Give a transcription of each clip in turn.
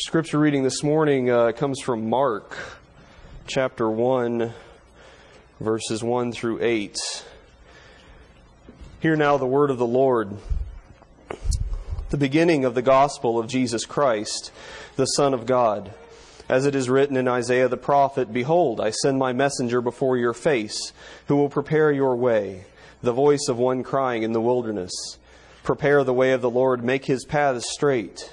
Scripture reading this morning uh, comes from Mark chapter 1, verses 1 through 8. Hear now the word of the Lord. The beginning of the gospel of Jesus Christ, the Son of God. As it is written in Isaiah the prophet, Behold, I send my messenger before your face, who will prepare your way, the voice of one crying in the wilderness. Prepare the way of the Lord, make his paths straight.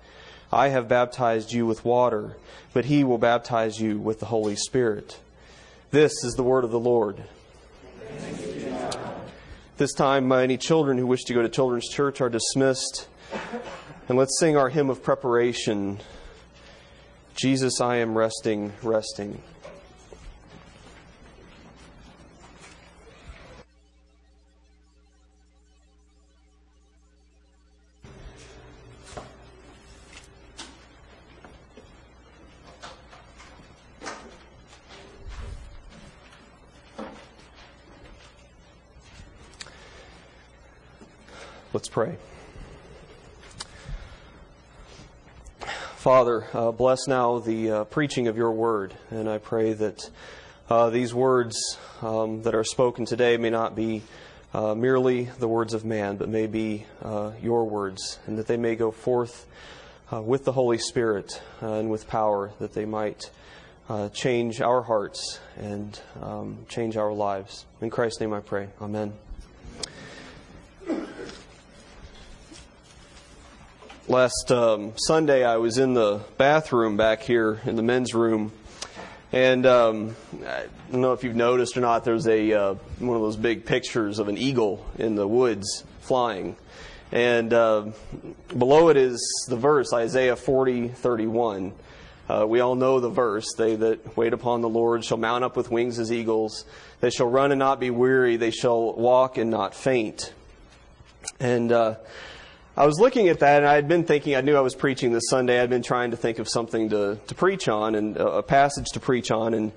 I have baptized you with water, but he will baptize you with the Holy Spirit. This is the word of the Lord. This time, any children who wish to go to children's church are dismissed. And let's sing our hymn of preparation Jesus, I am resting, resting. Let's pray. Father, uh, bless now the uh, preaching of your word, and I pray that uh, these words um, that are spoken today may not be uh, merely the words of man, but may be uh, your words, and that they may go forth uh, with the Holy Spirit and with power, that they might change our hearts and um, change our lives. In Christ's name I pray. Amen. Last um, Sunday, I was in the bathroom back here in the men's room, and um, I don't know if you've noticed or not. There's a uh, one of those big pictures of an eagle in the woods flying, and uh, below it is the verse Isaiah 40:31. Uh, we all know the verse. They that wait upon the Lord shall mount up with wings as eagles. They shall run and not be weary. They shall walk and not faint. And uh, I was looking at that and I had been thinking, I knew I was preaching this Sunday. I'd been trying to think of something to, to preach on and a passage to preach on. And,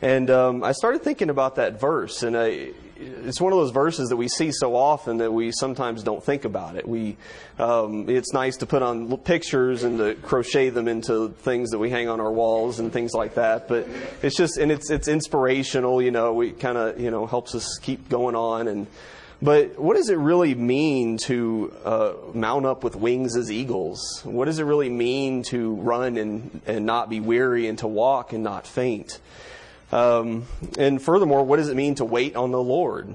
and um, I started thinking about that verse. And I, it's one of those verses that we see so often that we sometimes don't think about it. We, um, it's nice to put on pictures and to crochet them into things that we hang on our walls and things like that. But it's just, and it's, it's inspirational, you know, we kind of, you know, helps us keep going on. And, but what does it really mean to uh, mount up with wings as eagles? What does it really mean to run and, and not be weary and to walk and not faint? Um, and furthermore, what does it mean to wait on the Lord?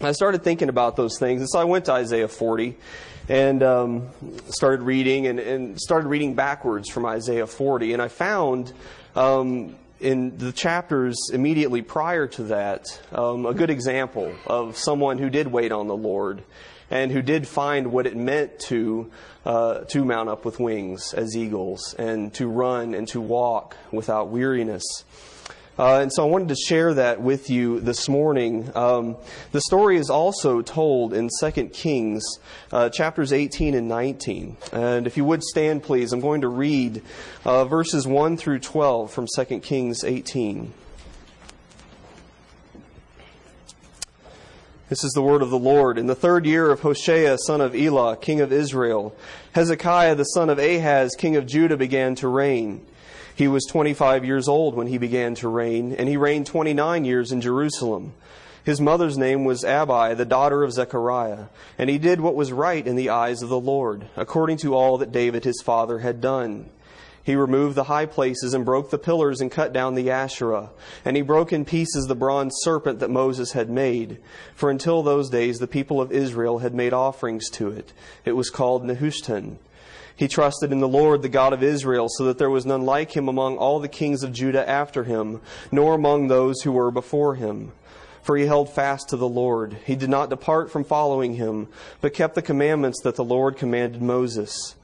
I started thinking about those things, and so I went to Isaiah 40 and um, started reading and, and, started reading backwards from Isaiah 40, and I found um, in the chapters immediately prior to that, um, a good example of someone who did wait on the Lord and who did find what it meant to uh, to mount up with wings as eagles and to run and to walk without weariness. Uh, and so I wanted to share that with you this morning. Um, the story is also told in 2 Kings uh, chapters 18 and 19. And if you would stand, please, I'm going to read uh, verses 1 through 12 from 2 Kings 18. This is the word of the Lord. In the third year of Hoshea, son of Elah, king of Israel, Hezekiah, the son of Ahaz, king of Judah, began to reign. He was 25 years old when he began to reign, and he reigned 29 years in Jerusalem. His mother's name was Abi, the daughter of Zechariah, and he did what was right in the eyes of the Lord, according to all that David his father had done. He removed the high places and broke the pillars and cut down the Asherah. And he broke in pieces the bronze serpent that Moses had made. For until those days the people of Israel had made offerings to it. It was called Nehushtan. He trusted in the Lord, the God of Israel, so that there was none like him among all the kings of Judah after him, nor among those who were before him. For he held fast to the Lord. He did not depart from following him, but kept the commandments that the Lord commanded Moses.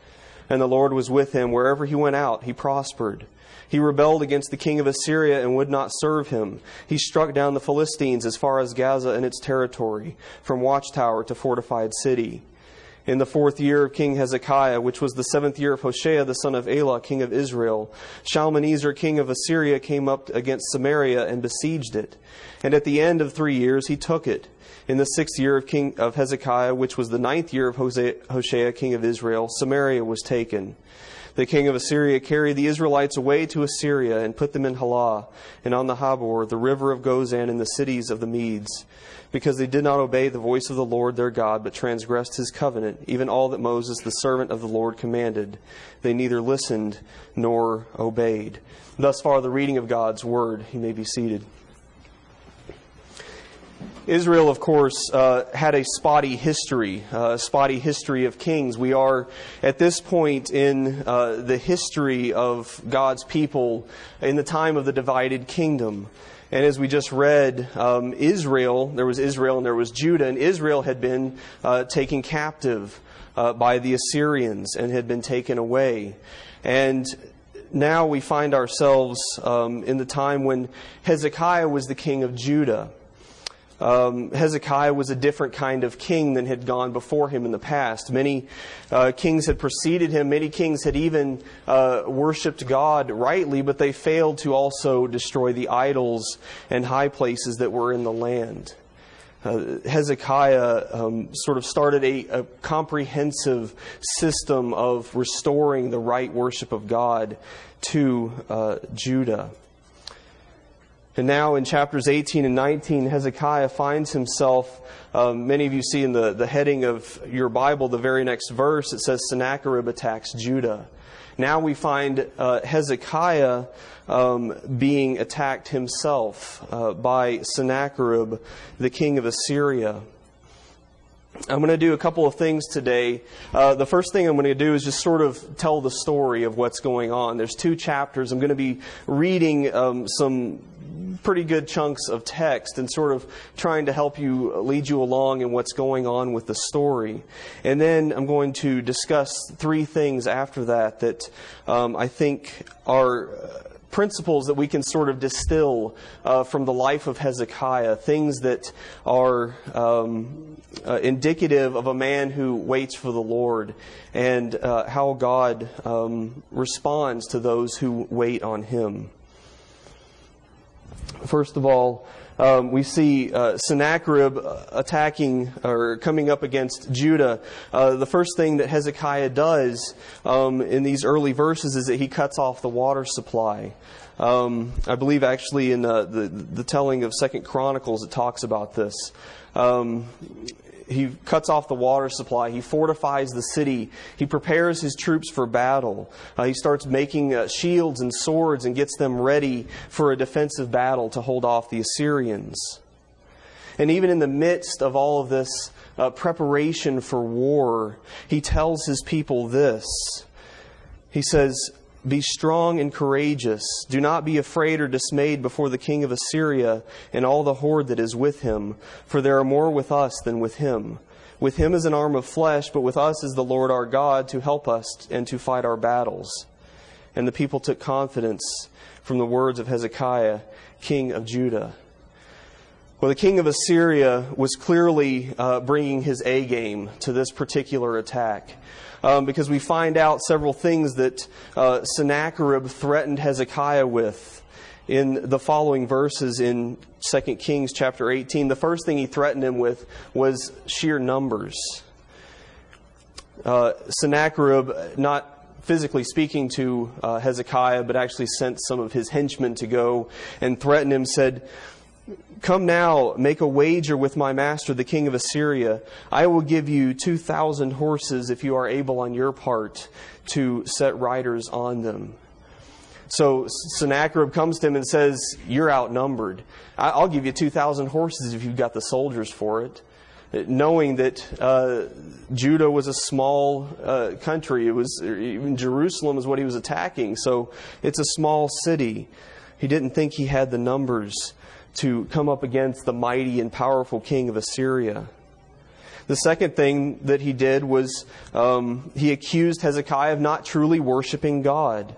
And the Lord was with him wherever he went out, he prospered. He rebelled against the king of Assyria and would not serve him. He struck down the Philistines as far as Gaza and its territory, from watchtower to fortified city. In the fourth year of King Hezekiah, which was the seventh year of Hoshea the son of Elah, king of Israel, Shalmaneser, king of Assyria, came up against Samaria and besieged it. And at the end of three years he took it. In the sixth year of King of Hezekiah, which was the ninth year of Hoshea, king of Israel, Samaria was taken. The king of Assyria carried the Israelites away to Assyria and put them in Halah and on the Habor, the river of Gozan, in the cities of the Medes, because they did not obey the voice of the Lord their God, but transgressed his covenant, even all that Moses, the servant of the Lord, commanded. They neither listened nor obeyed. Thus far, the reading of God's word. You may be seated. Israel, of course, uh, had a spotty history, uh, spotty history of kings. We are at this point in uh, the history of God's people in the time of the divided kingdom. And as we just read, um, Israel, there was Israel and there was Judah, and Israel had been uh, taken captive uh, by the Assyrians and had been taken away. And now we find ourselves um, in the time when Hezekiah was the king of Judah. Um, Hezekiah was a different kind of king than had gone before him in the past. Many uh, kings had preceded him. Many kings had even uh, worshipped God rightly, but they failed to also destroy the idols and high places that were in the land. Uh, Hezekiah um, sort of started a, a, comprehensive system of restoring the right worship of God to uh, Judah. And now in chapters 18 and 19, Hezekiah finds himself, um, many of you see in the, the heading of your Bible, the very next verse, it says Sennacherib attacks Judah. Now we find uh, Hezekiah um, being attacked himself uh, by Sennacherib, the king of Assyria. I'm going to do a couple of things today. Uh, the first thing I'm going to do is just sort of tell the story of what's going on. There's two chapters. I'm going to be reading um, some pretty good chunks of text and sort of trying to help you lead you along in what's going on with the story. And then I'm going to discuss three things after that that um, I think are principles that we can sort of distill uh, from the life of Hezekiah, things that are um, uh, indicative of a man who waits for the Lord, and uh, how God um, responds to those who wait on Him. First of all, um, we see uh, Sennacherib attacking or coming up against Judah. Uh, the first thing that Hezekiah does um, in these early verses is that he cuts off the water supply. Um, I believe actually in uh, the the telling of Second Chronicles it talks about this. Um, he cuts off the water supply. He fortifies the city. He prepares his troops for battle. Uh, he starts making uh, shields and swords and gets them ready for a defensive battle to hold off the Assyrians. And even in the midst of all of this uh, preparation for war, he tells his people this. He says, be strong and courageous. Do not be afraid or dismayed before the king of Assyria and all the horde that is with him, for there are more with us than with him. With him is an arm of flesh, but with us is the Lord our God to help us and to fight our battles. And the people took confidence from the words of Hezekiah, king of Judah. Well, the king of Assyria was clearly uh, bringing his A game to this particular attack um, because we find out several things that uh, Sennacherib threatened Hezekiah with in the following verses in 2 Kings chapter 18. The first thing he threatened him with was sheer numbers. Uh, Sennacherib, not physically speaking to uh, Hezekiah, but actually sent some of his henchmen to go and threaten him, said, Come now, make a wager with my master, the king of Assyria. I will give you 2,000 horses if you are able on your part to set riders on them. So Sennacherib comes to him and says, You're outnumbered. I'll give you 2,000 horses if you've got the soldiers for it. Knowing that uh, Judah was a small uh, country, it was even Jerusalem is what he was attacking. So it's a small city. He didn't think he had the numbers to come up against the mighty and powerful king of Assyria. The second thing that he did was um, he accused Hezekiah of not truly worshiping God.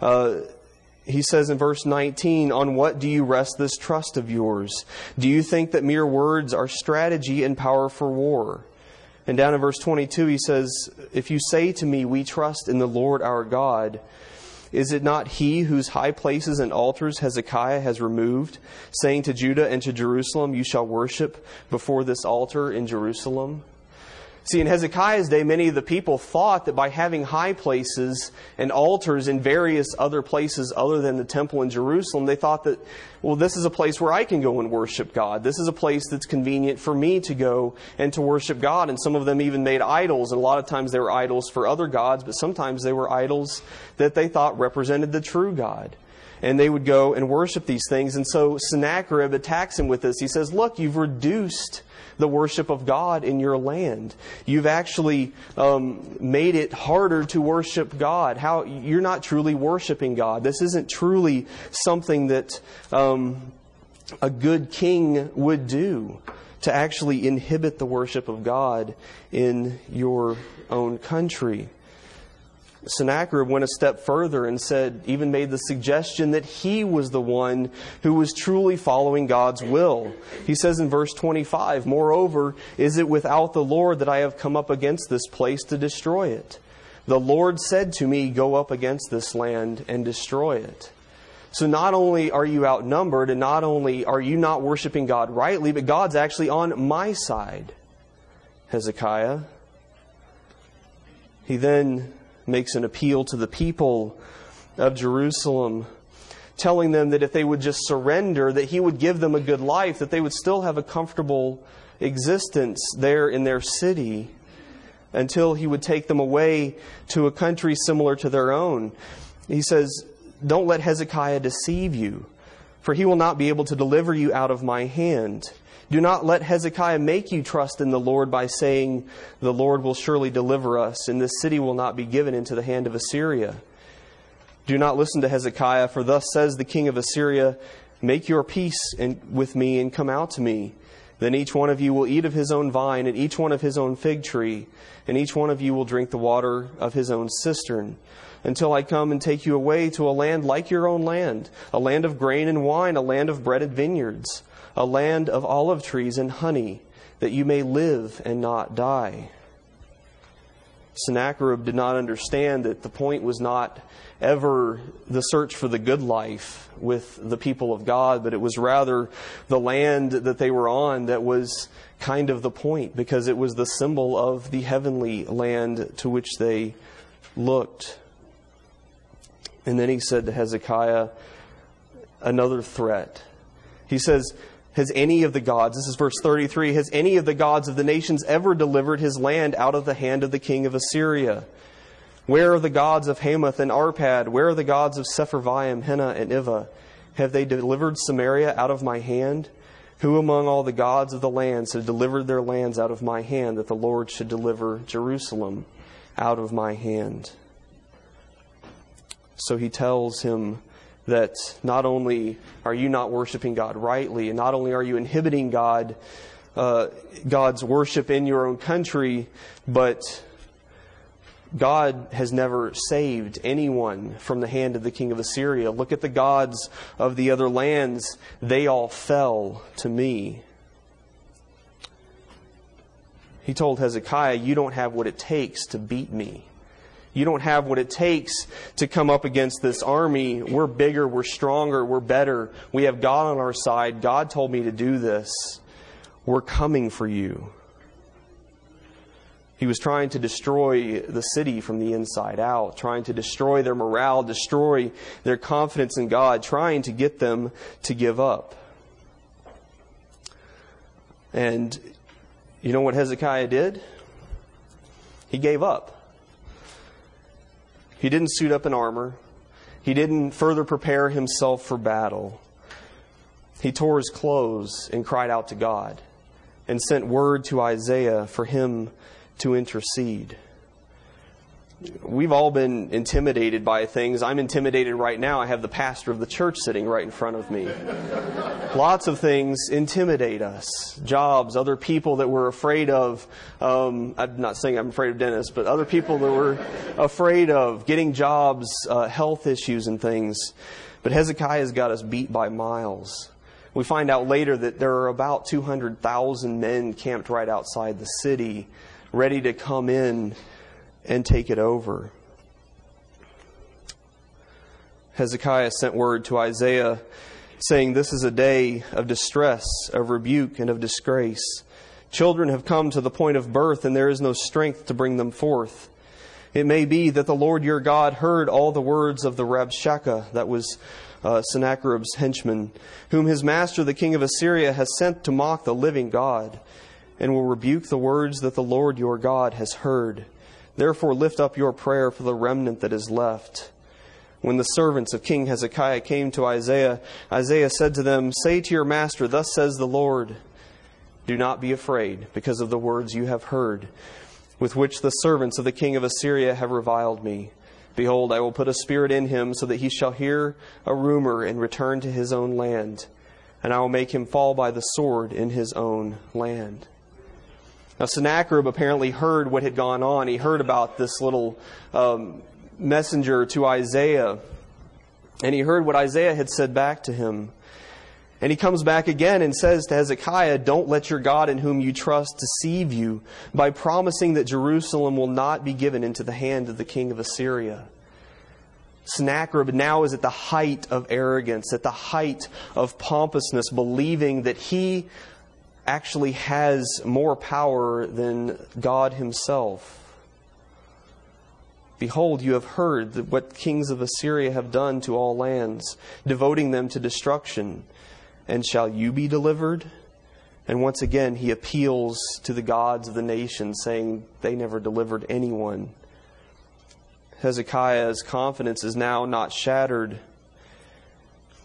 Uh, he says in verse 19, On what do you rest this trust of yours? Do you think that mere words are strategy and power for war? And down in verse 22, he says, If you say to me, We trust in the Lord our God, is it not he whose high places and altars Hezekiah has removed, saying to Judah and to Jerusalem, You shall worship before this altar in Jerusalem? See, in Hezekiah's day, many of the people thought that by having high places and altars in various other places other than the temple in Jerusalem, they thought that, well, this is a place where I can go and worship God. This is a place that's convenient for me to go and to worship God. And some of them even made idols. And a lot of times they were idols for other gods, but sometimes they were idols that they thought represented the true God and they would go and worship these things. And so Sennacherib attacks him with this. He says, Look, you've reduced the worship of God in your land. You've actually um, made it harder to worship God. How you're not truly worshiping God. This isn't truly something that um, a good king would do to actually inhibit the worship of God in your own country. Sennacherib went a step further and said, even made the suggestion that he was the one who was truly following God's will. He says in verse 25, Moreover, is it without the Lord that I have come up against this place to destroy it? The Lord said to me, Go up against this land and destroy it. So not only are you outnumbered, and not only are you not worshiping God rightly, but God's actually on my side, Hezekiah. He then makes an appeal to the people of Jerusalem, telling them that if they would just surrender, that he would give them a good life, that they would still have a comfortable existence there in their city until he would take them away to a country similar to their own. He says, Don't let Hezekiah deceive you, for he will not be able to deliver you out of my hand. Do not let Hezekiah make you trust in the Lord by saying, The Lord will surely deliver us, and this city will not be given into the hand of Assyria. Do not listen to Hezekiah, for thus says the king of Assyria, Make your peace with me and come out to me. Then each one of you will eat of his own vine, and each one of his own fig tree, and each one of you will drink the water of his own cistern, until I come and take you away to a land like your own land, a land of grain and wine, a land of bread and vineyards a land of olive trees and honey, that you may live and not die. Sennacherib did not understand that the point was not ever the search for the good life with the people of God, but it was rather the land that they were on that was kind of the point because it was the symbol of the heavenly land to which they looked. And then he said to Hezekiah, another threat. He says, has any of the gods, this is verse 33, has any of the gods of the nations ever delivered his land out of the hand of the king of Assyria? Where are the gods of Hamath and Arpad? Where are the gods of Sepharvaim, Hena, and Iva? Have they delivered Samaria out of my hand? Who among all the gods of the lands have delivered their lands out of my hand, that the Lord should deliver Jerusalem out of my hand? So he tells him that not only are you not worshiping God rightly, and not only are you inhibiting God, uh, God's worship in your own country, but God has never saved anyone from the hand of the king of Assyria. Look at the gods of the other lands. They all fell to me. He told Hezekiah, You don't have what it takes to beat me. You don't have what it takes to come up against this army. We're bigger, we're stronger, we're better. We have God on our side. God told me to do this. We're coming for you. He was trying to destroy the city from the inside out, trying to destroy their morale, destroy their confidence in God, trying to get them to give up. And you know what Hezekiah did? He gave up. He didn't suit up in armor. He didn't further prepare himself for battle. He tore his clothes and cried out to God and sent word to Isaiah for him to intercede we've all been intimidated by things. I'm intimidated right now. I have the pastor of the church sitting right in front of me. Lots of things intimidate us jobs, other people that we're afraid of. Um, I'm not saying I'm afraid of Dennis, but other people that we're afraid of, getting jobs, uh, health issues, and things. But Hezekiah has got us beat by miles. We find out later that there are about 200,000 men camped right outside the city, ready to come in and take it over. Hezekiah sent word to Isaiah saying, This is a day of distress, of rebuke, and of disgrace. Children have come to the point of birth, and there is no strength to bring them forth. It may be that the Lord your God heard all the words of the Rabshakeh, that was uh, Sennacherib's henchman, whom his master, the king of Assyria, has sent to mock the living God, and will rebuke the words that the Lord your God has heard. Therefore, lift up your prayer for the remnant that is left. When the servants of King Hezekiah came to Isaiah, Isaiah said to them, Say to your master, Thus says the Lord, Do not be afraid because of the words you have heard, with which the servants of the king of Assyria have reviled me. Behold, I will put a spirit in him, so that he shall hear a rumor and return to his own land, and I will make him fall by the sword in his own land. Now, Sennacherib apparently heard what had gone on. He heard about this little um, messenger to Isaiah, and he heard what Isaiah had said back to him. And he comes back again and says to Hezekiah, Don't let your God in whom you trust deceive you by promising that Jerusalem will not be given into the hand of the king of Assyria. Sennacherib now is at the height of arrogance, at the height of pompousness, believing that he actually has more power than God himself. Behold, you have heard what kings of Assyria have done to all lands, devoting them to destruction. And shall you be delivered? And once again, he appeals to the gods of the nation, saying they never delivered anyone. Hezekiah's confidence is now not shattered,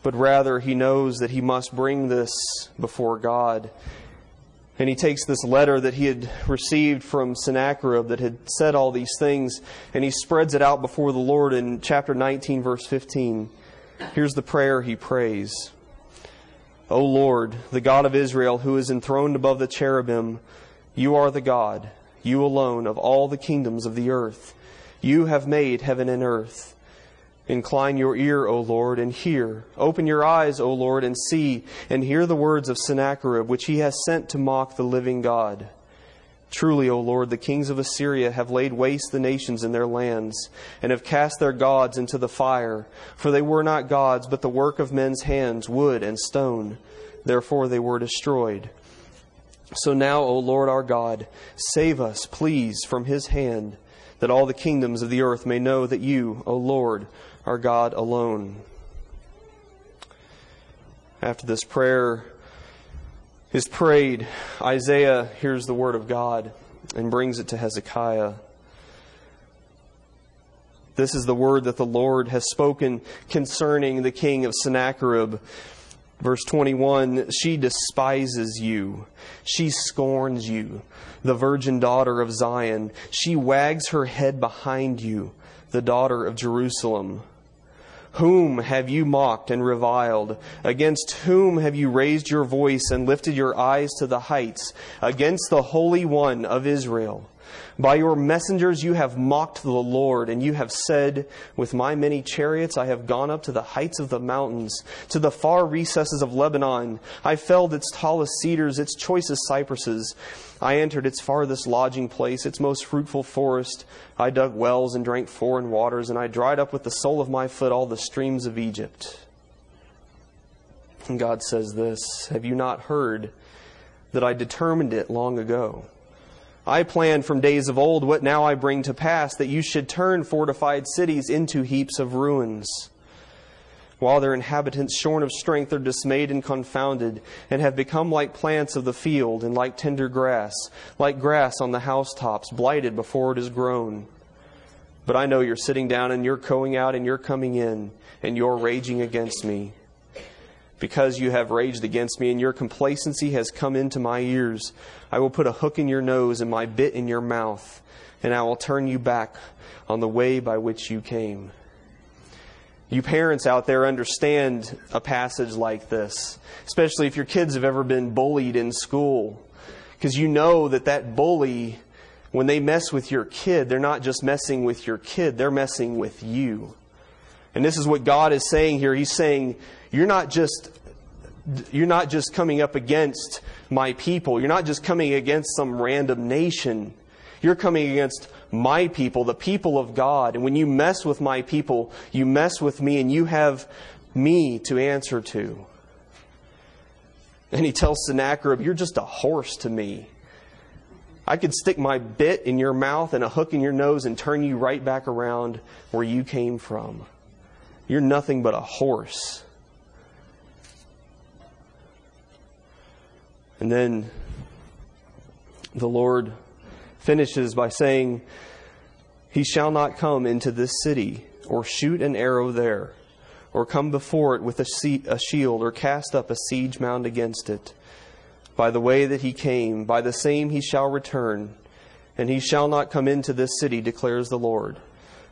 but rather he knows that he must bring this before God and he takes this letter that he had received from Sennacherib that had said all these things, and he spreads it out before the Lord in chapter 19, verse 15. Here's the prayer he prays O Lord, the God of Israel, who is enthroned above the cherubim, you are the God, you alone, of all the kingdoms of the earth. You have made heaven and earth. Incline your ear, O Lord, and hear. Open your eyes, O Lord, and see, and hear the words of Sennacherib, which he has sent to mock the living God. Truly, O Lord, the kings of Assyria have laid waste the nations in their lands, and have cast their gods into the fire. For they were not gods, but the work of men's hands, wood and stone. Therefore they were destroyed. So now, O Lord our God, save us, please, from his hand, that all the kingdoms of the earth may know that you, O Lord, our God alone. After this prayer is prayed, Isaiah hears the word of God and brings it to Hezekiah. This is the word that the Lord has spoken concerning the king of Sennacherib. Verse 21 She despises you, she scorns you, the virgin daughter of Zion. She wags her head behind you, the daughter of Jerusalem. Whom have you mocked and reviled? Against whom have you raised your voice and lifted your eyes to the heights? Against the Holy One of Israel. By your messengers you have mocked the Lord, and you have said, With my many chariots I have gone up to the heights of the mountains, to the far recesses of Lebanon. I felled its tallest cedars, its choicest cypresses. I entered its farthest lodging place, its most fruitful forest. I dug wells and drank foreign waters, and I dried up with the sole of my foot all the streams of Egypt. And God says this Have you not heard that I determined it long ago? I planned from days of old what now I bring to pass, that you should turn fortified cities into heaps of ruins. While their inhabitants, shorn of strength, are dismayed and confounded, and have become like plants of the field, and like tender grass, like grass on the housetops, blighted before it is grown. But I know you're sitting down, and you're going out, and you're coming in, and you're raging against me because you have raged against me and your complacency has come into my ears. I will put a hook in your nose and my bit in your mouth, and I will turn you back on the way by which you came. You parents out there understand a passage like this, especially if your kids have ever been bullied in school, because you know that that bully, when they mess with your kid, they're not just messing with your kid, they're messing with you. And this is what God is saying here. He's saying, you're not just you're not just coming up against my people. You're not just coming against some random nation. You're coming against my people, the people of God. And when you mess with my people, you mess with me and you have me to answer to. And he tells Sennacherib, You're just a horse to me. I could stick my bit in your mouth and a hook in your nose and turn you right back around where you came from. You're nothing but a horse. And then the Lord finishes by saying, He shall not come into this city, or shoot an arrow there, or come before it with a, shield, or cast up a siege mound against it. By the way that he came, by the same he shall return, and he shall not come into this city, declares the Lord.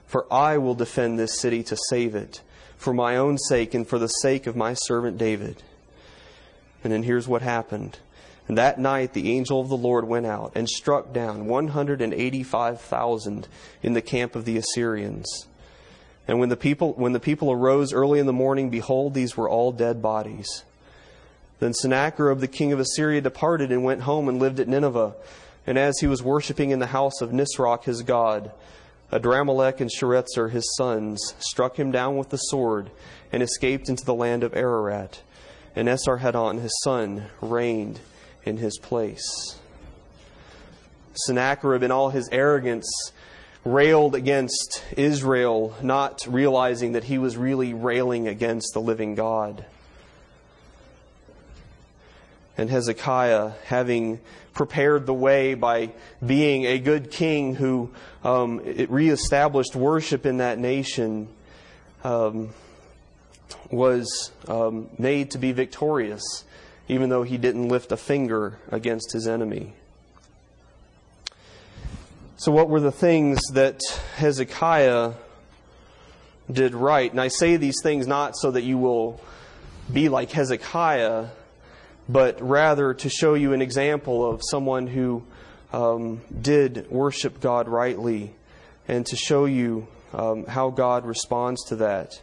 For I will defend this city to save it, for my own sake and for the sake of my servant David. And then here's what happened. And that night the angel of the Lord went out and struck down 185,000 in the camp of the Assyrians. And when the people when the people arose early in the morning behold these were all dead bodies. Then Sennacherib the king of Assyria departed and went home and lived at Nineveh. And as he was worshipping in the house of Nisroch his god, Adrammelech and Sharezer his sons struck him down with the sword and escaped into the land of Ararat. And Esarhaddon his son reigned in his place. Sennacherib, in all his arrogance, railed against Israel, not realizing that he was really railing against the living God. And Hezekiah, having prepared the way by being a good king who um, it reestablished worship in that nation, um, was um, made to be victorious even though he didn't lift a finger against his enemy. So, what were the things that Hezekiah did right? And I say these things not so that you will be like Hezekiah, but rather to show you an example of someone who um, did worship God rightly and to show you um, how God responds to that.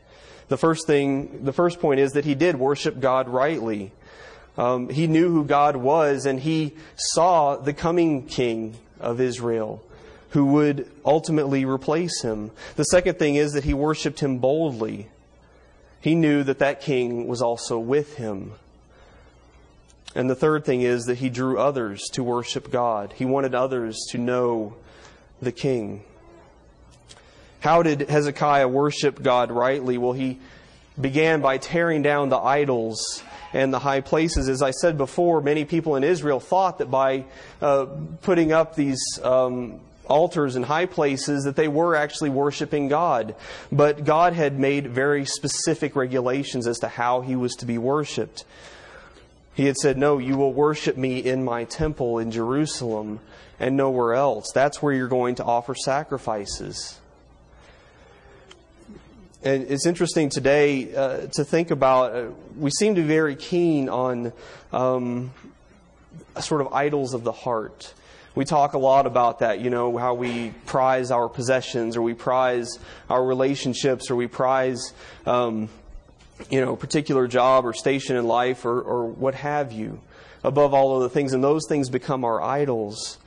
The first thing, the first point is that he did worship God rightly. Um, he knew who God was, and he saw the coming king of Israel who would ultimately replace him. The second thing is that he worshiped him boldly. He knew that that king was also with him. And the third thing is that he drew others to worship God. He wanted others to know the king. How did Hezekiah worship God rightly? Well, he began by tearing down the idols and the high places. As I said before, many people in Israel thought that by uh, putting up these um, altars and high places that they were actually worshiping God. But God had made very specific regulations as to how he was to be worshiped. He had said, No, you will worship me in my temple in Jerusalem and nowhere else. That's where you're going to offer sacrifices. And it's interesting today uh, to think about. Uh, we seem to be very keen on um, sort of idols of the heart. We talk a lot about that, you know, how we prize our possessions or we prize our relationships or we prize, um, you know, particular job or station in life or, or what have you above all other things. And those things become our idols.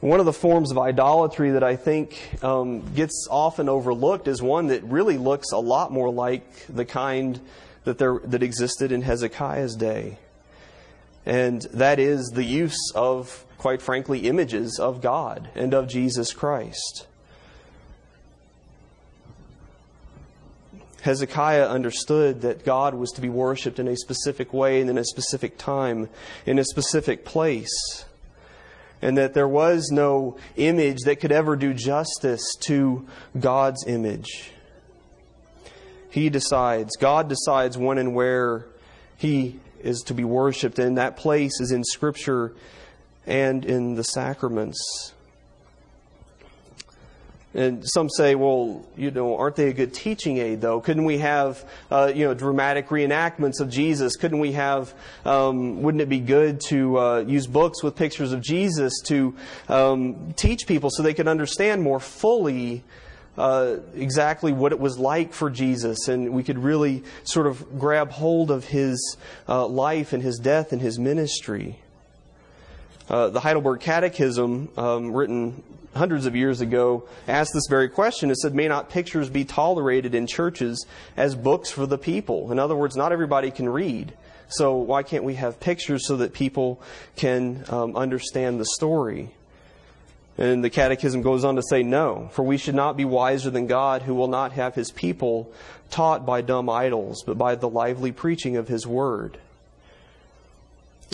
One of the forms of idolatry that I think um, gets often overlooked is one that really looks a lot more like the kind that, there, that existed in Hezekiah's day. And that is the use of, quite frankly, images of God and of Jesus Christ. Hezekiah understood that God was to be worshiped in a specific way and in a specific time, in a specific place and that there was no image that could ever do justice to God's image. He decides, God decides when and where He is to be worshiped, and that place is in Scripture and in the sacraments. And some say, well, you know, aren't they a good teaching aid, though? Couldn't we have, uh, you know, dramatic reenactments of Jesus? Couldn't we have, um, wouldn't it be good to uh, use books with pictures of Jesus to um, teach people so they could understand more fully uh, exactly what it was like for Jesus, and we could really sort of grab hold of his uh, life and his death and his ministry. Uh, the Heidelberg Catechism, um, written hundreds of years ago, asked this very question. It said, May not pictures be tolerated in churches as books for the people? In other words, not everybody can read. So why can't we have pictures so that people can um, understand the story? And the Catechism goes on to say, No, for we should not be wiser than God, who will not have his people taught by dumb idols, but by the lively preaching of his word.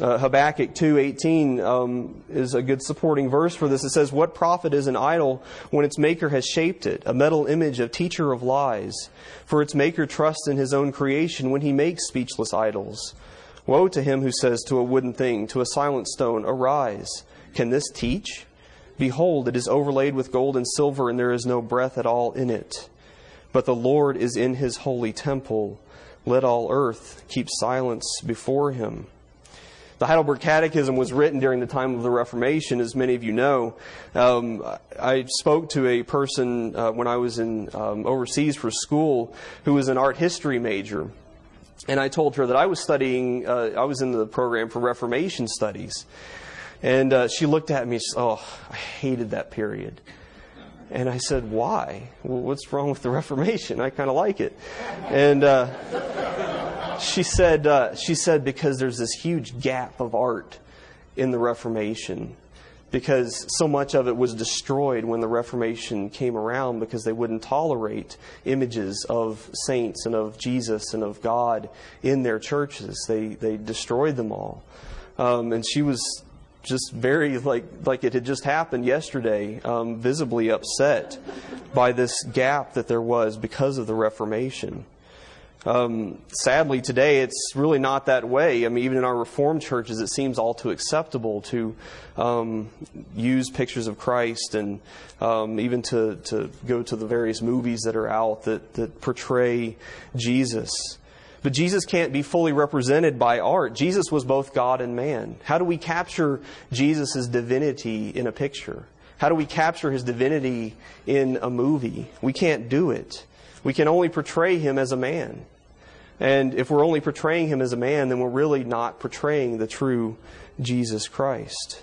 Uh, Habakkuk 2:18 um, is a good supporting verse for this. It says, "What profit is an idol when its maker has shaped it, a metal image of teacher of lies? For its maker trusts in his own creation when he makes speechless idols. Woe to him who says to a wooden thing, to a silent stone, arise. Can this teach? Behold, it is overlaid with gold and silver, and there is no breath at all in it. But the Lord is in his holy temple. Let all earth keep silence before him." The Heidelberg Catechism was written during the time of the Reformation, as many of you know. Um, I spoke to a person uh, when I was in um, overseas for school who was an art history major, and I told her that I was studying. Uh, I was in the program for Reformation studies, and uh, she looked at me. Oh, I hated that period. And I said, "Why? What's wrong with the Reformation? I kind of like it." And uh, she said, uh, she said, because there's this huge gap of art in the Reformation, because so much of it was destroyed when the Reformation came around because they wouldn't tolerate images of saints and of Jesus and of God in their churches. They, they destroyed them all. Um, and she was just very like like it had just happened yesterday, um, visibly upset by this gap that there was because of the Reformation. Um, sadly, today it's really not that way. I mean, even in our Reformed churches, it seems all too acceptable to um, use pictures of Christ and um, even to, to go to the various movies that are out that, that portray Jesus. But Jesus can't be fully represented by art. Jesus was both God and man. How do we capture Jesus' divinity in a picture? How do we capture his divinity in a movie? We can't do it. We can only portray him as a man. And if we're only portraying him as a man, then we're really not portraying the true Jesus Christ.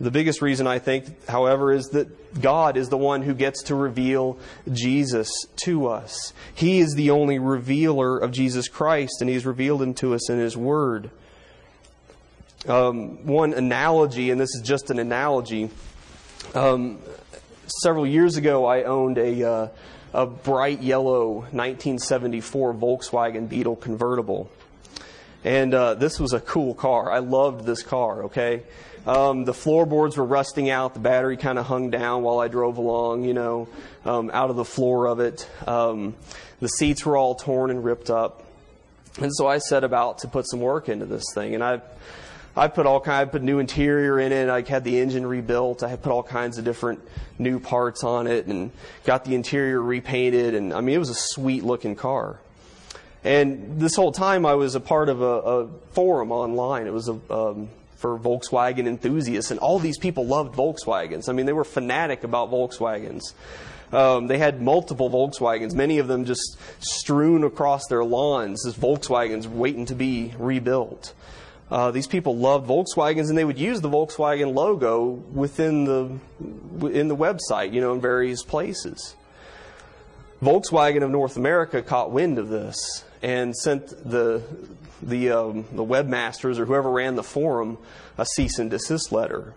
The biggest reason I think, however, is that God is the one who gets to reveal Jesus to us. He is the only revealer of Jesus Christ, and He's revealed Him to us in His Word. Um, one analogy, and this is just an analogy. Um, several years ago, I owned a. Uh, a bright yellow 1974 Volkswagen Beetle convertible. And uh, this was a cool car. I loved this car, okay? Um, the floorboards were rusting out. The battery kind of hung down while I drove along, you know, um, out of the floor of it. Um, the seats were all torn and ripped up. And so I set about to put some work into this thing. And I I put all kind. I put new interior in it. I had the engine rebuilt. I put all kinds of different new parts on it, and got the interior repainted. And I mean, it was a sweet looking car. And this whole time, I was a part of a, a forum online. It was a, um, for Volkswagen enthusiasts, and all these people loved Volkswagens. I mean, they were fanatic about Volkswagens. Um, they had multiple Volkswagens, many of them just strewn across their lawns as Volkswagens waiting to be rebuilt. Uh, these people loved Volkswagens, and they would use the Volkswagen logo within the in the website, you know, in various places. Volkswagen of North America caught wind of this and sent the the um, the webmasters or whoever ran the forum a cease and desist letter,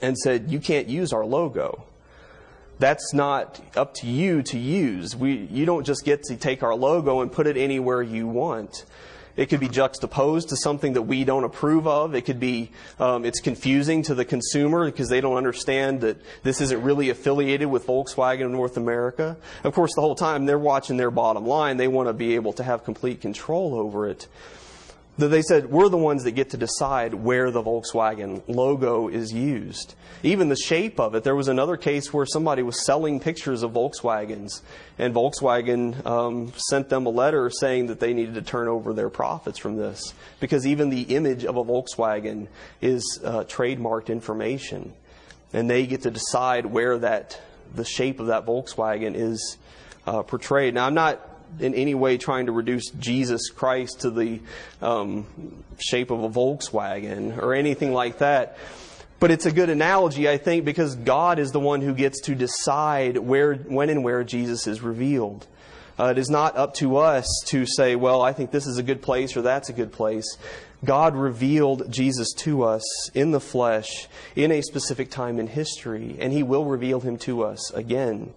and said, "You can't use our logo." That's not up to you to use. We, you don't just get to take our logo and put it anywhere you want. It could be juxtaposed to something that we don't approve of. It could be, um, it's confusing to the consumer because they don't understand that this isn't really affiliated with Volkswagen of North America. Of course, the whole time they're watching their bottom line. They want to be able to have complete control over it that they said we're the ones that get to decide where the Volkswagen logo is used. Even the shape of it. There was another case where somebody was selling pictures of Volkswagens, and Volkswagen um, sent them a letter saying that they needed to turn over their profits from this because even the image of a Volkswagen is uh, trademarked information, and they get to decide where that the shape of that Volkswagen is uh, portrayed. Now, I'm not in any way trying to reduce Jesus Christ to the um, shape of a Volkswagen or anything like that. But it's a good analogy, I think, because God is the one who gets to decide where, when and where Jesus is revealed. Uh, it is not up to us to say, well, I think this is a good place or that's a good place. God revealed Jesus to us in the flesh in a specific time in history, and He will reveal Him to us again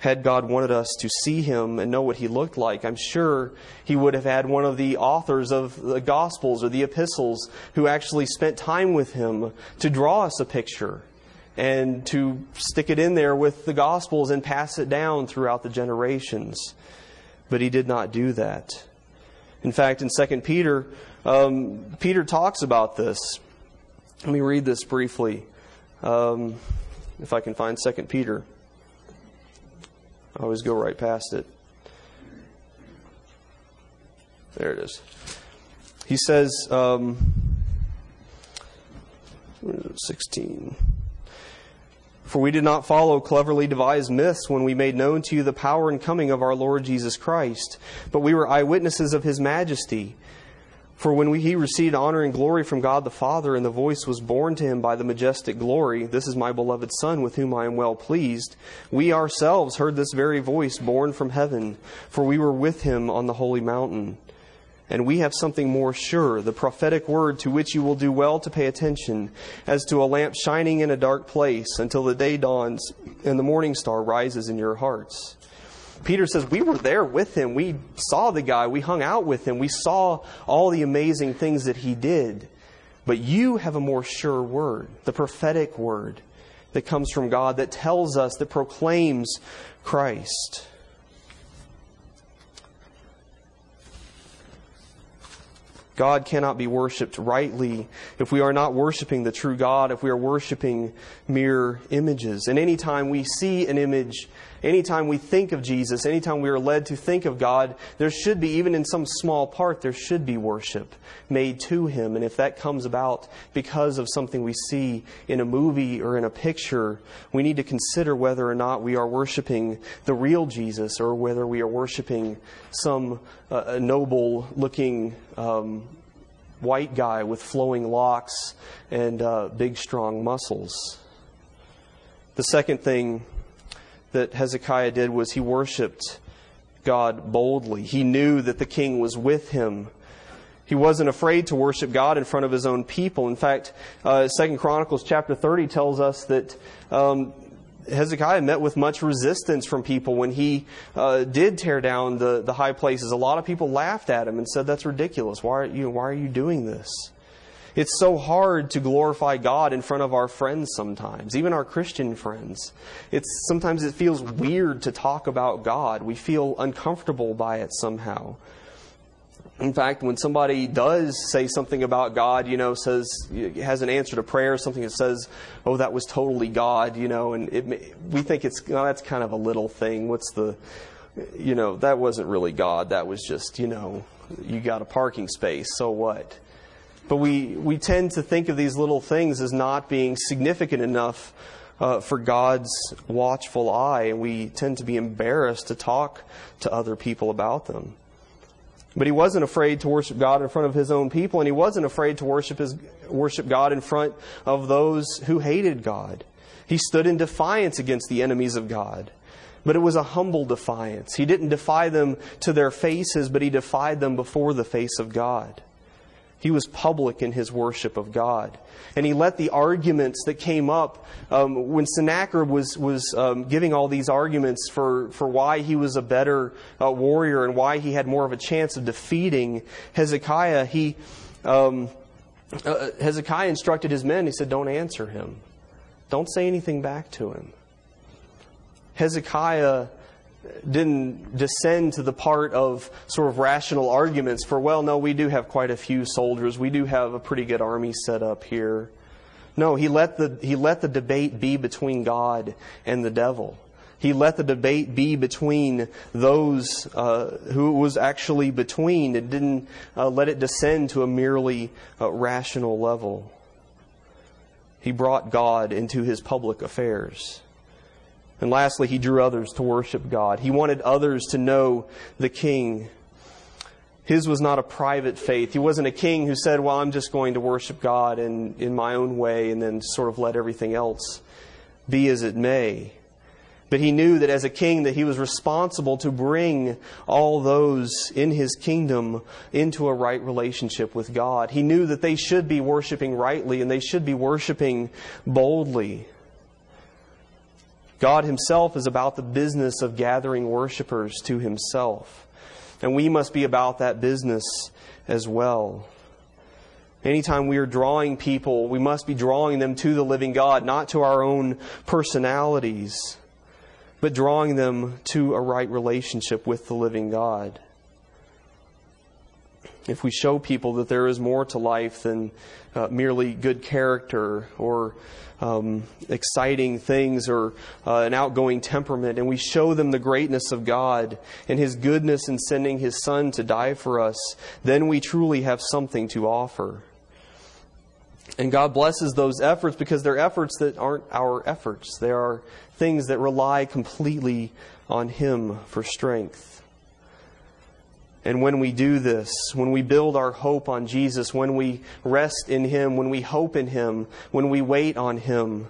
had God wanted us to see him and know what he looked like, I'm sure he would have had one of the authors of the Gospels or the epistles who actually spent time with him to draw us a picture and to stick it in there with the Gospels and pass it down throughout the generations. But he did not do that. In fact, in 2 Peter, um, Peter talks about this. Let me read this briefly, um, if I can find 2 Peter. I always go right past it. There it is. He says, um, 16. For we did not follow cleverly devised myths when we made known to you the power and coming of our Lord Jesus Christ, but we were eyewitnesses of his majesty. For when we, he received honor and glory from God the Father, and the voice was borne to him by the majestic glory, This is my beloved Son, with whom I am well pleased, we ourselves heard this very voice borne from heaven, for we were with him on the holy mountain. And we have something more sure, the prophetic word to which you will do well to pay attention, as to a lamp shining in a dark place until the day dawns and the morning star rises in your hearts. Peter says, We were there with him. We saw the guy. We hung out with him. We saw all the amazing things that he did. But you have a more sure word, the prophetic word that comes from God that tells us, that proclaims Christ. God cannot be worshiped rightly if we are not worshiping the true God, if we are worshiping mere images. And anytime we see an image Anytime we think of Jesus, anytime we are led to think of God, there should be, even in some small part, there should be worship made to Him. And if that comes about because of something we see in a movie or in a picture, we need to consider whether or not we are worshiping the real Jesus or whether we are worshiping some uh, noble looking um, white guy with flowing locks and uh, big, strong muscles. The second thing that Hezekiah did was he worshiped God boldly. He knew that the king was with him. He wasn't afraid to worship God in front of his own people. In fact, uh, Second Chronicles chapter 30 tells us that um, Hezekiah met with much resistance from people when he uh, did tear down the, the high places. A lot of people laughed at him and said, "That's ridiculous. Why you Why are you doing this?" It's so hard to glorify God in front of our friends sometimes, even our Christian friends. It's sometimes it feels weird to talk about God. We feel uncomfortable by it somehow. In fact, when somebody does say something about God, you know, says has an answer to prayer, something that says, "Oh, that was totally God," you know, and it, we think it's oh, that's kind of a little thing. What's the, you know, that wasn't really God. That was just, you know, you got a parking space. So what? But we, we tend to think of these little things as not being significant enough uh, for God's watchful eye, and we tend to be embarrassed to talk to other people about them. But he wasn't afraid to worship God in front of his own people, and he wasn't afraid to worship, his, worship God in front of those who hated God. He stood in defiance against the enemies of God. But it was a humble defiance. He didn't defy them to their faces, but he defied them before the face of God. He was public in his worship of God. And he let the arguments that came up um, when Sennacherib was, was um, giving all these arguments for, for why he was a better uh, warrior and why he had more of a chance of defeating Hezekiah, he, um, uh, Hezekiah instructed his men, he said, Don't answer him. Don't say anything back to him. Hezekiah didn't descend to the part of sort of rational arguments for, well, no, we do have quite a few soldiers. We do have a pretty good army set up here. No, he let the, he let the debate be between God and the devil. He let the debate be between those uh, who it was actually between. It didn't uh, let it descend to a merely uh, rational level. He brought God into his public affairs. And lastly, he drew others to worship God. He wanted others to know the king. His was not a private faith. He wasn't a king who said, Well, I'm just going to worship God in, in my own way and then sort of let everything else be as it may. But he knew that as a king that he was responsible to bring all those in his kingdom into a right relationship with God. He knew that they should be worshiping rightly and they should be worshiping boldly. God himself is about the business of gathering worshipers to himself. And we must be about that business as well. Anytime we are drawing people, we must be drawing them to the living God, not to our own personalities, but drawing them to a right relationship with the living God. If we show people that there is more to life than uh, merely good character or um, exciting things or uh, an outgoing temperament, and we show them the greatness of God and His goodness in sending His Son to die for us, then we truly have something to offer. And God blesses those efforts because they're efforts that aren't our efforts. They are things that rely completely on Him for strength. And when we do this, when we build our hope on Jesus, when we rest in Him, when we hope in Him, when we wait on Him,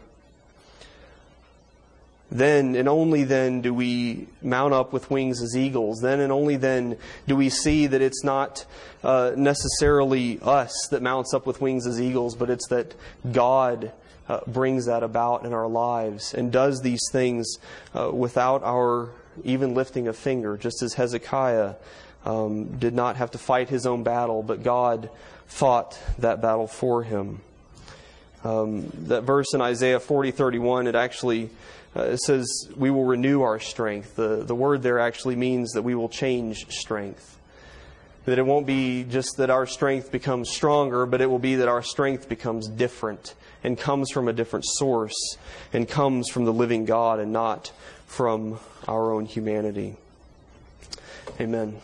then and only then do we mount up with wings as eagles. Then and only then do we see that it's not uh, necessarily us that mounts up with wings as eagles, but it's that God uh, brings that about in our lives and does these things uh, without our even lifting a finger, just as Hezekiah um, did not have to fight his own battle, but God fought that battle for him. Um, that verse in Isaiah 40 31, it actually uh, it says, We will renew our strength. The, the word there actually means that we will change strength. That it won't be just that our strength becomes stronger, but it will be that our strength becomes different and comes from a different source and comes from the living God and not from our own humanity. Amen.